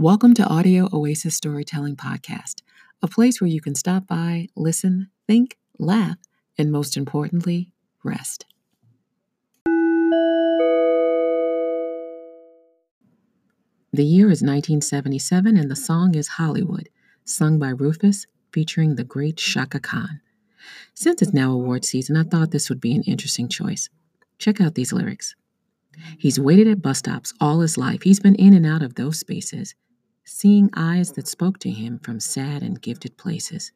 Welcome to Audio Oasis Storytelling Podcast, a place where you can stop by, listen, think, laugh, and most importantly, rest. The year is 1977 and the song is Hollywood, sung by Rufus, featuring the great Chaka Khan. Since it's now award season, I thought this would be an interesting choice. Check out these lyrics. He's waited at bus stops all his life. He's been in and out of those spaces, seeing eyes that spoke to him from sad and gifted places.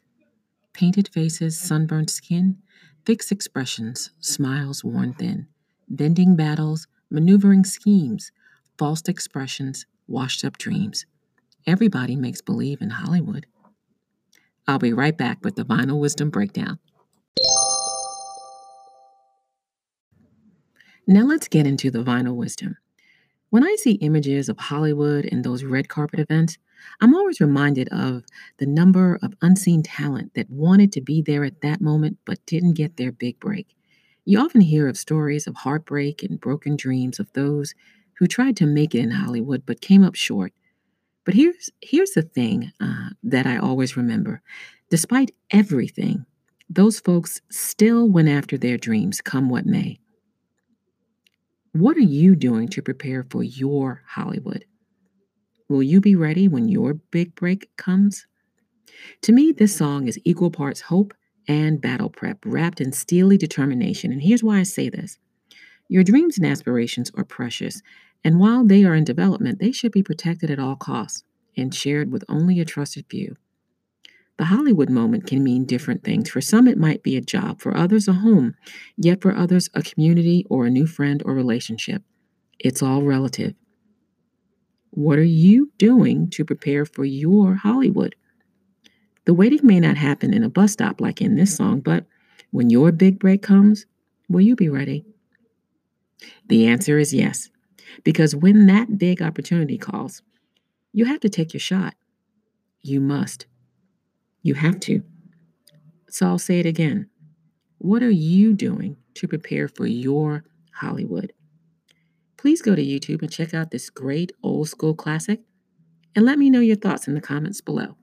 Painted faces, sunburned skin, fixed expressions, smiles worn thin, bending battles, maneuvering schemes, false expressions, washed up dreams. Everybody makes believe in Hollywood. I'll be right back with the Vinyl Wisdom Breakdown. Now let's get into the vinyl wisdom. When I see images of Hollywood and those red carpet events, I'm always reminded of the number of unseen talent that wanted to be there at that moment but didn't get their big break. You often hear of stories of heartbreak and broken dreams of those who tried to make it in Hollywood but came up short. But here's here's the thing uh, that I always remember: despite everything, those folks still went after their dreams, come what may. What are you doing to prepare for your Hollywood? Will you be ready when your big break comes? To me, this song is equal parts hope and battle prep, wrapped in steely determination. And here's why I say this Your dreams and aspirations are precious, and while they are in development, they should be protected at all costs and shared with only a trusted few. The Hollywood moment can mean different things. For some, it might be a job, for others, a home, yet for others, a community or a new friend or relationship. It's all relative. What are you doing to prepare for your Hollywood? The waiting may not happen in a bus stop like in this song, but when your big break comes, will you be ready? The answer is yes, because when that big opportunity calls, you have to take your shot. You must. You have to. So I'll say it again. What are you doing to prepare for your Hollywood? Please go to YouTube and check out this great old school classic and let me know your thoughts in the comments below.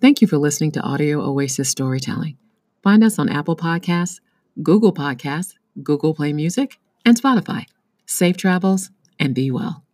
Thank you for listening to Audio Oasis Storytelling. Find us on Apple Podcasts, Google Podcasts, Google Play Music, and Spotify. Safe travels and be well.